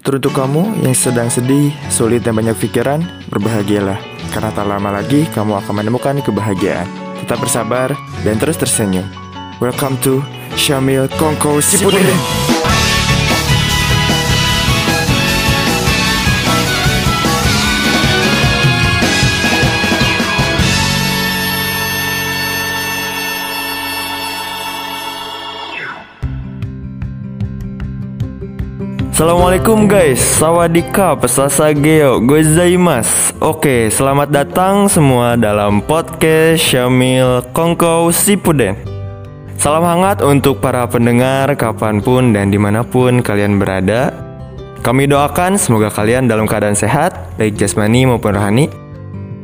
Teruntuk kamu yang sedang sedih, sulit dan banyak pikiran, berbahagialah. Karena tak lama lagi kamu akan menemukan kebahagiaan. Tetap bersabar dan terus tersenyum. Welcome to Syamil Kongko Sipudin. Assalamualaikum guys, sawadika, pesasageo, gozaimas. Oke, selamat datang semua dalam podcast Syamil Kongko Sipuden Salam hangat untuk para pendengar kapan pun dan di mana pun kalian berada. Kami doakan semoga kalian dalam keadaan sehat, baik jasmani maupun rohani.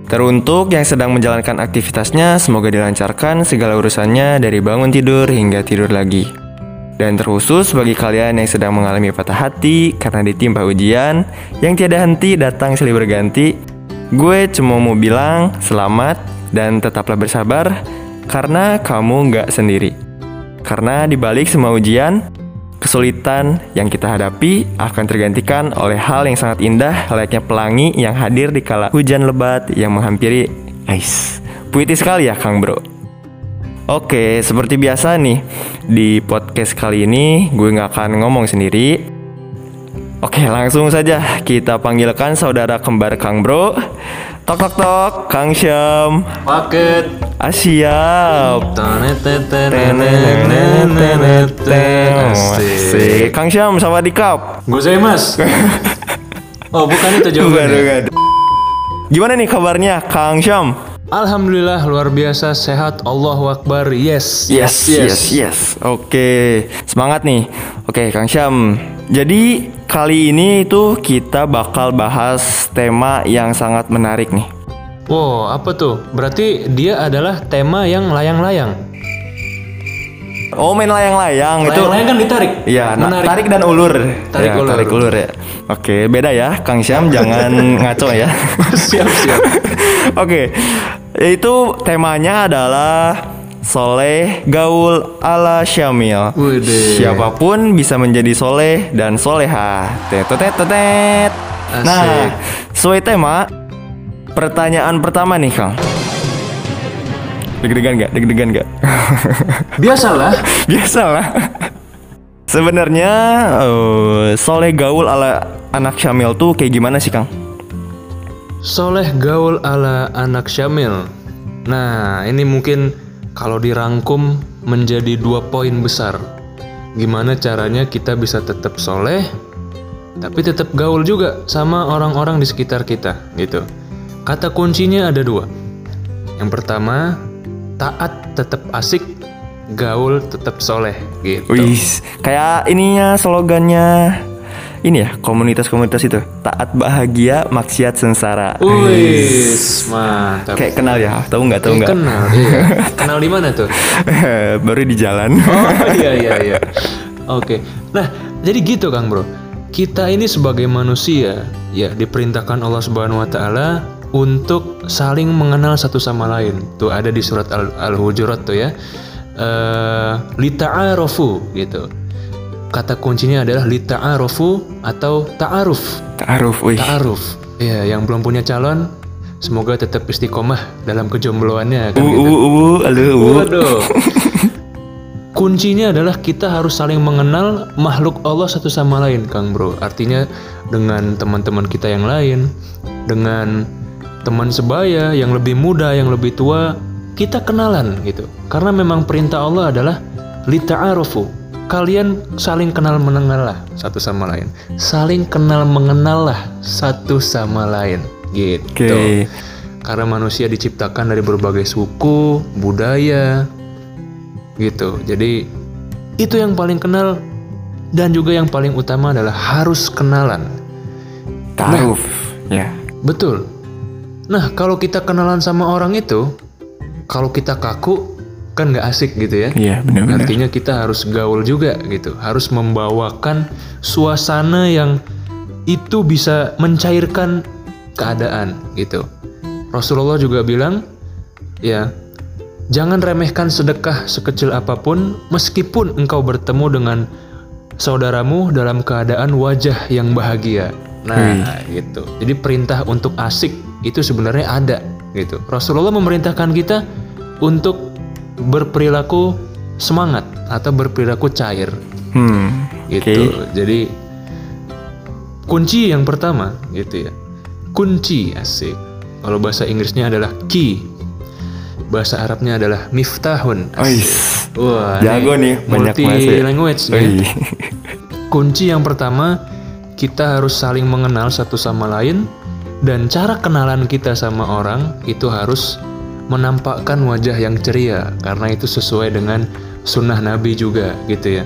Teruntuk yang sedang menjalankan aktivitasnya, semoga dilancarkan segala urusannya dari bangun tidur hingga tidur lagi. Dan terkhusus bagi kalian yang sedang mengalami patah hati karena ditimpa ujian yang tiada henti datang silih berganti, gue cuma mau bilang selamat dan tetaplah bersabar karena kamu nggak sendiri. Karena dibalik semua ujian, kesulitan yang kita hadapi akan tergantikan oleh hal yang sangat indah layaknya pelangi yang hadir di kala hujan lebat yang menghampiri. Ais, puitis sekali ya Kang Bro. Oke, seperti biasa nih di podcast kali ini gue nggak akan ngomong sendiri. Oke, langsung saja kita panggilkan saudara kembar Kang Bro. Tok tok tok, Kang Syam. Paket. Asiap. Asik. Kang Syam, sama di kap. Gue saya mas. Oh bukan itu jawabannya. Gimana nih kabarnya, Kang Syam? Alhamdulillah luar biasa sehat. Allahu Akbar yes. Yes yes. yes, oke semangat nih. Oke Kang Syam. Jadi kali ini itu kita bakal bahas tema yang sangat menarik nih. Wow apa tuh? Berarti dia adalah tema yang layang-layang Oh main layang-layang itu Layang-layang kan ditarik Iya nah, tarik dan ulur Tarik ya, ulur Tarik ulur ya Oke beda ya Kang Syam jangan ngaco ya Siap siap Oke itu temanya adalah soleh gaul ala Syamil. Wede. Siapa pun bisa menjadi soleh dan soleha. Tetet tetet. Nah, sesuai tema, pertanyaan pertama nih Kang. Deg-degan gak? Deg-degan gak? Biasalah. Biasalah. Sebenarnya uh, soleh gaul ala anak Syamil tuh kayak gimana sih Kang? Soleh gaul ala anak Syamil. Nah, ini mungkin kalau dirangkum menjadi dua poin besar. Gimana caranya kita bisa tetap soleh, tapi tetap gaul juga sama orang-orang di sekitar kita, gitu. Kata kuncinya ada dua. Yang pertama, taat tetap asik, gaul tetap soleh, gitu. Wih, kayak ininya slogannya ini ya komunitas-komunitas itu taat bahagia maksiat sengsara. Wih, mantap. Kayak kenal ya? Tahu nggak? Tahu nggak? Kenal, iya. kenal di mana tuh? Baru di jalan. Oh iya iya iya. Oke. Nah, jadi gitu Kang Bro. Kita ini sebagai manusia ya diperintahkan Allah Subhanahu wa taala untuk saling mengenal satu sama lain. Tuh ada di surat Al-Hujurat tuh ya. Uh, lita'arofu gitu kata kuncinya adalah li ta'arufu atau ta'aruf. Ta'aruf. Ta'aruf. Ya, yang belum punya calon semoga tetap istiqomah dalam kejombloannya kan uh, gitu. Uh, uh, uh. Kuncinya adalah kita harus saling mengenal makhluk Allah satu sama lain, Kang Bro. Artinya dengan teman-teman kita yang lain, dengan teman sebaya yang lebih muda, yang lebih tua, kita kenalan gitu. Karena memang perintah Allah adalah lita'arufu. Kalian saling kenal mengenal lah satu sama lain. Saling kenal mengenal lah satu sama lain. Gitu. Okay. karena manusia diciptakan dari berbagai suku budaya gitu. Jadi itu yang paling kenal dan juga yang paling utama adalah harus kenalan. Taruh nah, ya. betul nah kalau kita kenalan sama orang itu kalau kita kaku kan nggak asik gitu ya. Iya benar-benar. Artinya kita harus gaul juga gitu, harus membawakan suasana yang itu bisa mencairkan keadaan gitu. Rasulullah juga bilang, ya jangan remehkan sedekah sekecil apa pun, meskipun engkau bertemu dengan saudaramu dalam keadaan wajah yang bahagia. Nah, gitu. Jadi perintah untuk asik itu sebenarnya ada gitu. Rasulullah memerintahkan kita untuk berperilaku semangat atau berperilaku cair Hmm. gitu. Jadi kunci yang pertama gitu ya. Kunci asik. Kalau bahasa Inggrisnya adalah key. Bahasa Arabnya adalah miftahun. Ois. Wah, Jago nih, banyak multi bahasa ya. language. Wih. Kunci yang pertama, kita harus saling mengenal satu sama lain dan cara kenalan kita sama orang itu harus menampakkan wajah yang ceria karena itu sesuai dengan sunnah Nabi juga gitu ya.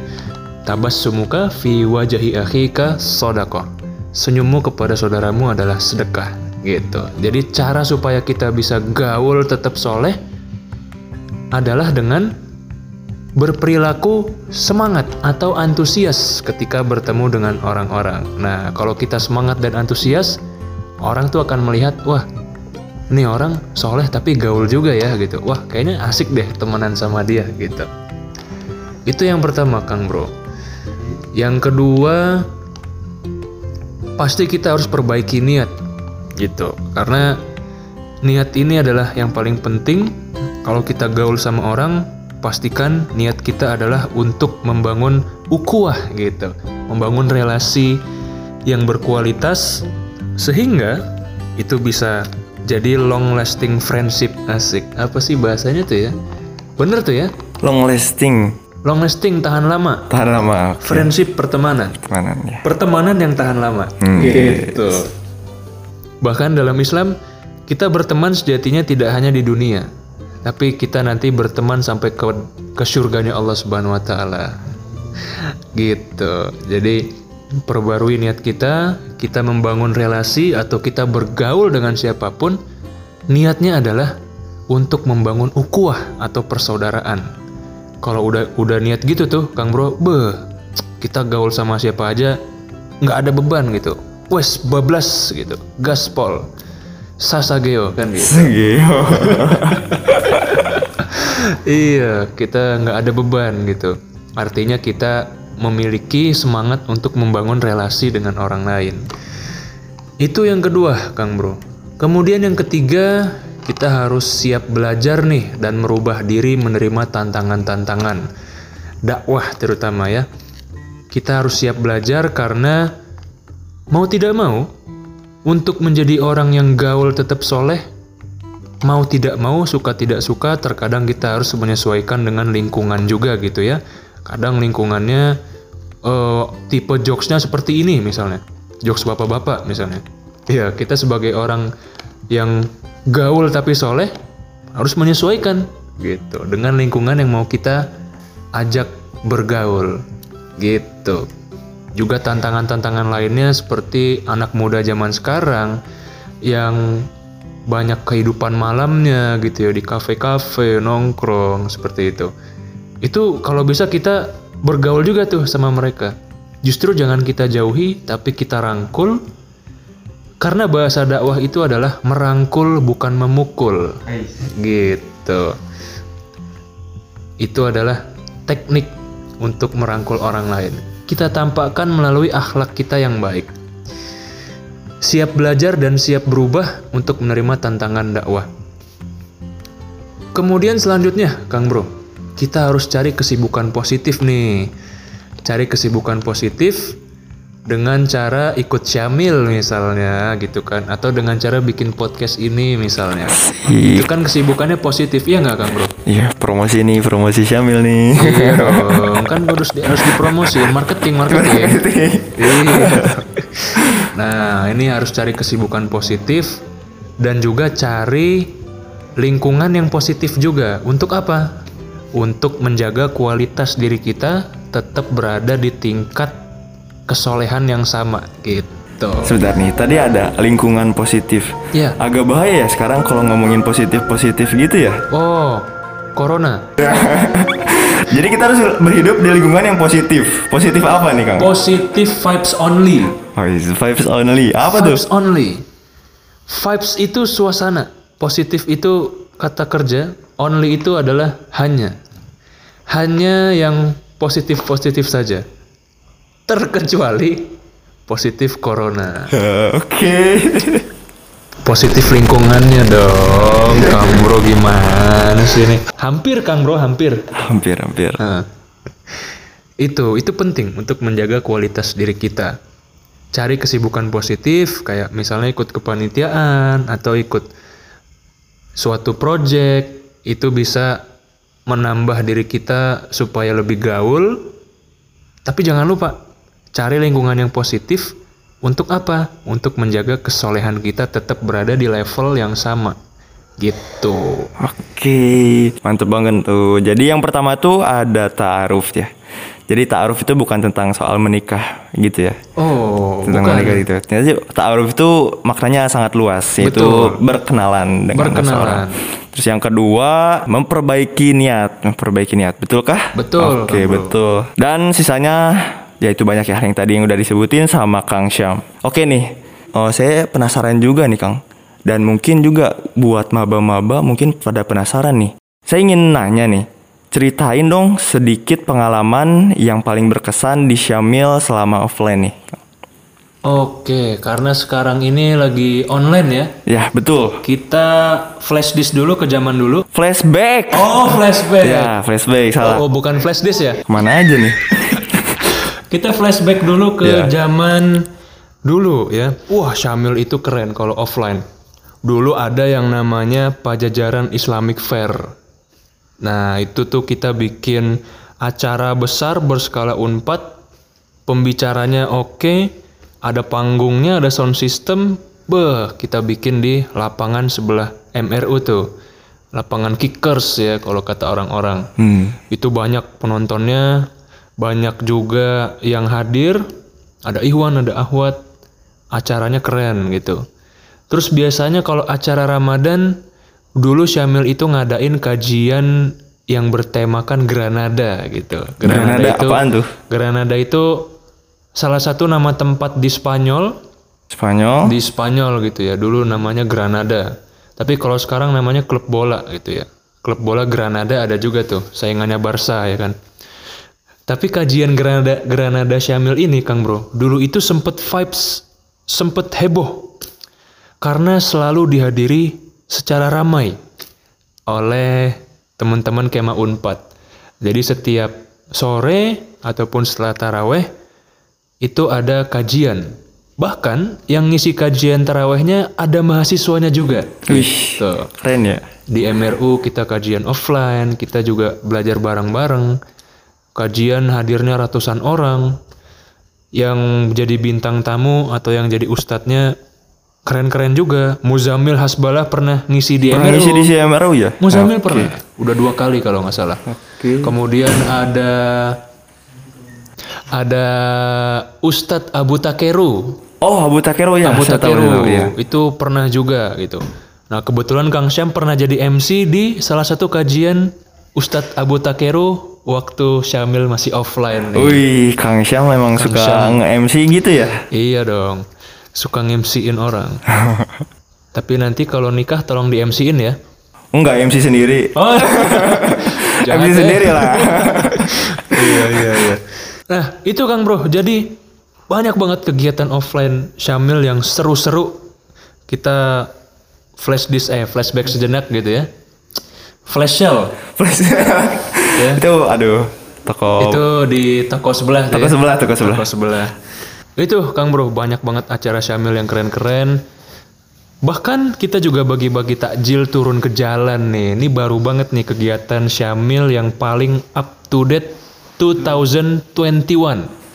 Tabassumuka fi wajahi akhika sodakoh. Senyummu kepada saudaramu adalah sedekah gitu. Jadi cara supaya kita bisa gaul tetap soleh adalah dengan berperilaku semangat atau antusias ketika bertemu dengan orang-orang. Nah, kalau kita semangat dan antusias, orang tuh akan melihat, wah, ini orang soleh tapi gaul juga ya gitu. Wah, kayaknya asik deh temenan sama dia gitu. Itu yang pertama, Kang Bro. Yang kedua, pasti kita harus perbaiki niat gitu. Karena niat ini adalah yang paling penting. Kalau kita gaul sama orang, pastikan niat kita adalah untuk membangun ukuah gitu, membangun relasi yang berkualitas sehingga itu bisa jadi long lasting friendship asik. Apa sih bahasanya tuh ya? Bener tuh ya? Long lasting. Long lasting tahan lama. Tahan lama. Oke. Friendship pertemanan. Temanan ya. Pertemanan yang tahan lama. Hmm. Gitu. Bahkan dalam Islam kita berteman sejatinya tidak hanya di dunia, tapi kita nanti berteman sampai ke ke surganya Allah Subhanahu wa taala. Gitu. Jadi perbarui niat kita, kita membangun relasi atau kita bergaul dengan siapa pun, niatnya adalah untuk membangun ukuah atau persaudaraan. Kalau udah udah niat gitu tuh, Kang Bro, beh, kita gaul sama siapa aja nggak ada beban gitu. Wes bablas gitu, gaspol, sasageo kan gitu. Segeo. iya, kita nggak ada beban gitu. Artinya kita memiliki semangat untuk membangun relasi dengan orang lain. Itu yang kedua, Kang Bro. Kemudian yang ketiga, kita harus siap belajar nih dan merubah diri menerima tantangan-tantangan. Dakwah terutama ya. Kita harus siap belajar karena mau tidak mau untuk menjadi orang yang gaul tetap soleh mau tidak mau suka tidak suka terkadang kita harus menyesuaikan dengan lingkungan juga gitu ya kadang lingkungannya eh, tipe jokesnya seperti ini misalnya. Jokes bapak-bapak misalnya. Ya kita sebagai orang yang gaul tapi soleh harus menyesuaikan gitu dengan lingkungan yang mau kita ajak bergaul gitu. Juga tantangan-tantangan lainnya seperti anak muda zaman sekarang yang banyak kehidupan malamnya gitu ya di kafe-kafe nongkrong seperti itu. Itu kalau bisa kita bergaul juga tuh sama mereka. Justru jangan kita jauhi tapi kita rangkul. Karena bahasa dakwah itu adalah merangkul bukan memukul. Gitu. Itu adalah teknik untuk merangkul orang lain. Kita tampakkan melalui akhlak kita yang baik. Siap belajar dan siap berubah untuk menerima tantangan dakwah. Kemudian selanjutnya, Kang Bro, kita harus cari kesibukan positif nih. Cari kesibukan positif dengan cara ikut syamil misalnya gitu kan atau dengan cara bikin podcast ini misalnya. Itu kan kesibukannya positif ya nggak Kang Bro? Iya, promosi nih, promosi Syamil nih. Iya dong, kan harus di, harus dipromosin marketing marketing. Iya. Nah, ini harus cari kesibukan positif dan juga cari lingkungan yang positif juga. Untuk apa? Untuk menjaga kualitas diri kita tetap berada di tingkat kesolehan yang sama gitu. Sebentar nih, tadi ada lingkungan positif. Ya. Agak bahaya ya sekarang kalau ngomongin positif-positif gitu ya. Oh, corona. Jadi kita harus berhidup di lingkungan yang positif. Positif apa nih, Kang? Positive vibes only. Oh, vibes only. Apa tuh? Vibes only. Vibes itu suasana. Positif itu kata kerja. Only itu adalah hanya. Hanya yang positif-positif saja. terkecuali positif corona. Oke. Positif lingkungannya dong, Kang Bro gimana sih ini? Hampir Kang Bro, hampir. hampir hampir. Nah, itu itu penting untuk menjaga kualitas diri kita. Cari kesibukan positif kayak misalnya ikut kepanitiaan atau ikut suatu project itu bisa menambah diri kita supaya lebih gaul. Tapi jangan lupa cari lingkungan yang positif untuk apa? Untuk menjaga kesolehan kita tetap berada di level yang sama. Gitu. Oke, mantep banget tuh. Jadi yang pertama tuh ada ta'aruf ya. Jadi ta'aruf itu bukan tentang soal menikah gitu ya. Oh, Tentang bukan. menikah gitu. Jadi ta'aruf itu maknanya sangat luas yaitu Betul. berkenalan dengan Berkenalan. seseorang. Terus yang kedua, memperbaiki niat, memperbaiki niat. Betulkah? Betul, Oke, Bro. betul. Dan sisanya ya itu banyak ya yang tadi yang udah disebutin sama Kang Syam. Oke nih. Oh, saya penasaran juga nih, Kang. Dan mungkin juga buat maba-maba mungkin pada penasaran nih. Saya ingin nanya nih, ceritain dong sedikit pengalaman yang paling berkesan di Syamil selama offline nih. Oke, karena sekarang ini lagi online ya. Ya, betul. Kita flash disk dulu ke zaman dulu. Flashback. Oh, flashback. Ya, flashback salah. Oh, bukan flash disk ya? Ke mana aja nih? Kita flashback dulu ke Ya. zaman dulu ya. Wah, Syamil itu keren kalau offline. Dulu ada yang namanya Pajajaran Islamic Fair. Nah, itu tuh kita bikin acara besar berskala Unpad. Pembicaranya oke, ada panggungnya, ada sound system. Beh, kita bikin di lapangan sebelah MRU tuh. Lapangan kickers ya kalau kata orang-orang Hmm. itu banyak penontonnya banyak juga yang hadir ada Ikhwan ada Ahwat acaranya keren gitu terus biasanya kalau acara Ramadan dulu Syamil itu ngadain kajian yang bertemakan Granada gitu. Granada apaan tuh? Granada itu salah satu nama tempat di Spanyol. Spanyol. di Spanyol gitu ya. Dulu namanya Granada. Tapi kalau sekarang namanya klub bola gitu ya. Klub bola Granada ada juga tuh. Saingannya Barca ya kan. Tapi kajian Granada Granada Syamil ini Kang Bro dulu itu sempet vibes sempet heboh. Karena selalu dihadiri secara ramai oleh teman-teman kema Unpad jadi setiap sore ataupun setelah taraweh itu ada kajian. Bahkan yang ngisi kajian tarawehnya ada mahasiswanya juga. Wih, Tuh. keren ya. Di MRU kita kajian offline, kita juga belajar bareng-bareng. Kajian hadirnya ratusan orang. Yang jadi bintang tamu atau yang jadi ustadznya keren-keren juga. Muzamil Hasbalah pernah ngisi di Pernah MRU. ngisi di CMRU ya? Muzamil pernah. Udah dua kali kalau nggak salah. Oke. Kemudian ada ada Ustadz Abu Takeru. Oh, Abu Takero ya. Abu Takeru ya. itu pernah juga gitu. Nah kebetulan Kang Syam pernah jadi MC di salah satu kajian Ustadz Abu Takeru waktu Syamil masih offline nih. Wih, Kang Syam memang suka nge-MC gitu ya? Iya dong, suka nge-MC-in orang. Tapi nanti kalau nikah tolong di MC-in ya. Enggak, MC sendiri. Oh, MC sendiri lah. iya iya iya. Nah itu Kang Bro, jadi banyak banget kegiatan offline Syamil yang seru-seru. Kita flash disk eh flashback sejenak gitu ya. Flash sale Plus. Itu aduh, toko itu di toko sebelah toko ya. sebelah, toko sebelah. Toko sebelah. Itu Kang Bro banyak banget acara Syamil yang keren-keren. Bahkan kita juga bagi-bagi takjil turun ke jalan nih. Ini baru banget nih kegiatan Syamil yang paling up to date 2021.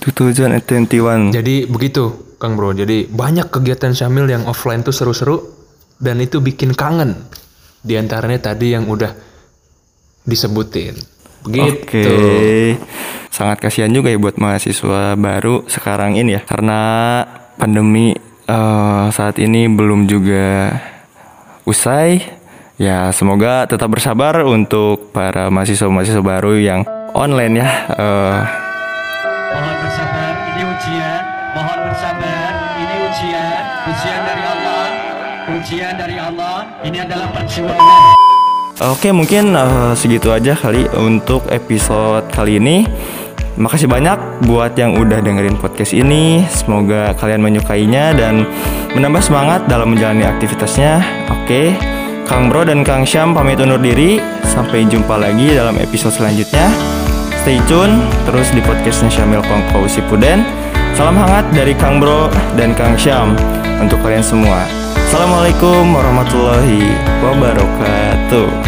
2021. Jadi begitu, Kang Bro. Jadi banyak kegiatan Syamil yang offline tuh seru-seru dan itu bikin kangen. Di antaranya tadi yang udah disebutin. Begitu. Oke. Sangat kasihan juga ya buat mahasiswa baru sekarang ini ya. Karena pandemi eh, saat ini belum juga usai. Ya, semoga tetap bersabar untuk para mahasiswa-mahasiswa baru yang online ya. Eh, Mohon bersabar, ini ujian. Mohon bersabar, ini ujian. Ujian dari Allah. Ujian dari Allah. Ini adalah perjuangan. Oke mungkin eh, segitu aja kali untuk episode kali ini Makasih banyak buat yang udah dengerin podcast ini. Semoga kalian menyukainya dan menambah semangat dalam menjalani aktivitasnya. Oke, Kang Bro dan Kang Syam pamit undur diri. Sampai jumpa lagi dalam episode selanjutnya. Stay tune terus di podcastnya Syamil Kongko Sipuden. Salam hangat dari Kang Bro dan Kang Syam untuk kalian semua. Assalamualaikum warahmatullahi wabarakatuh.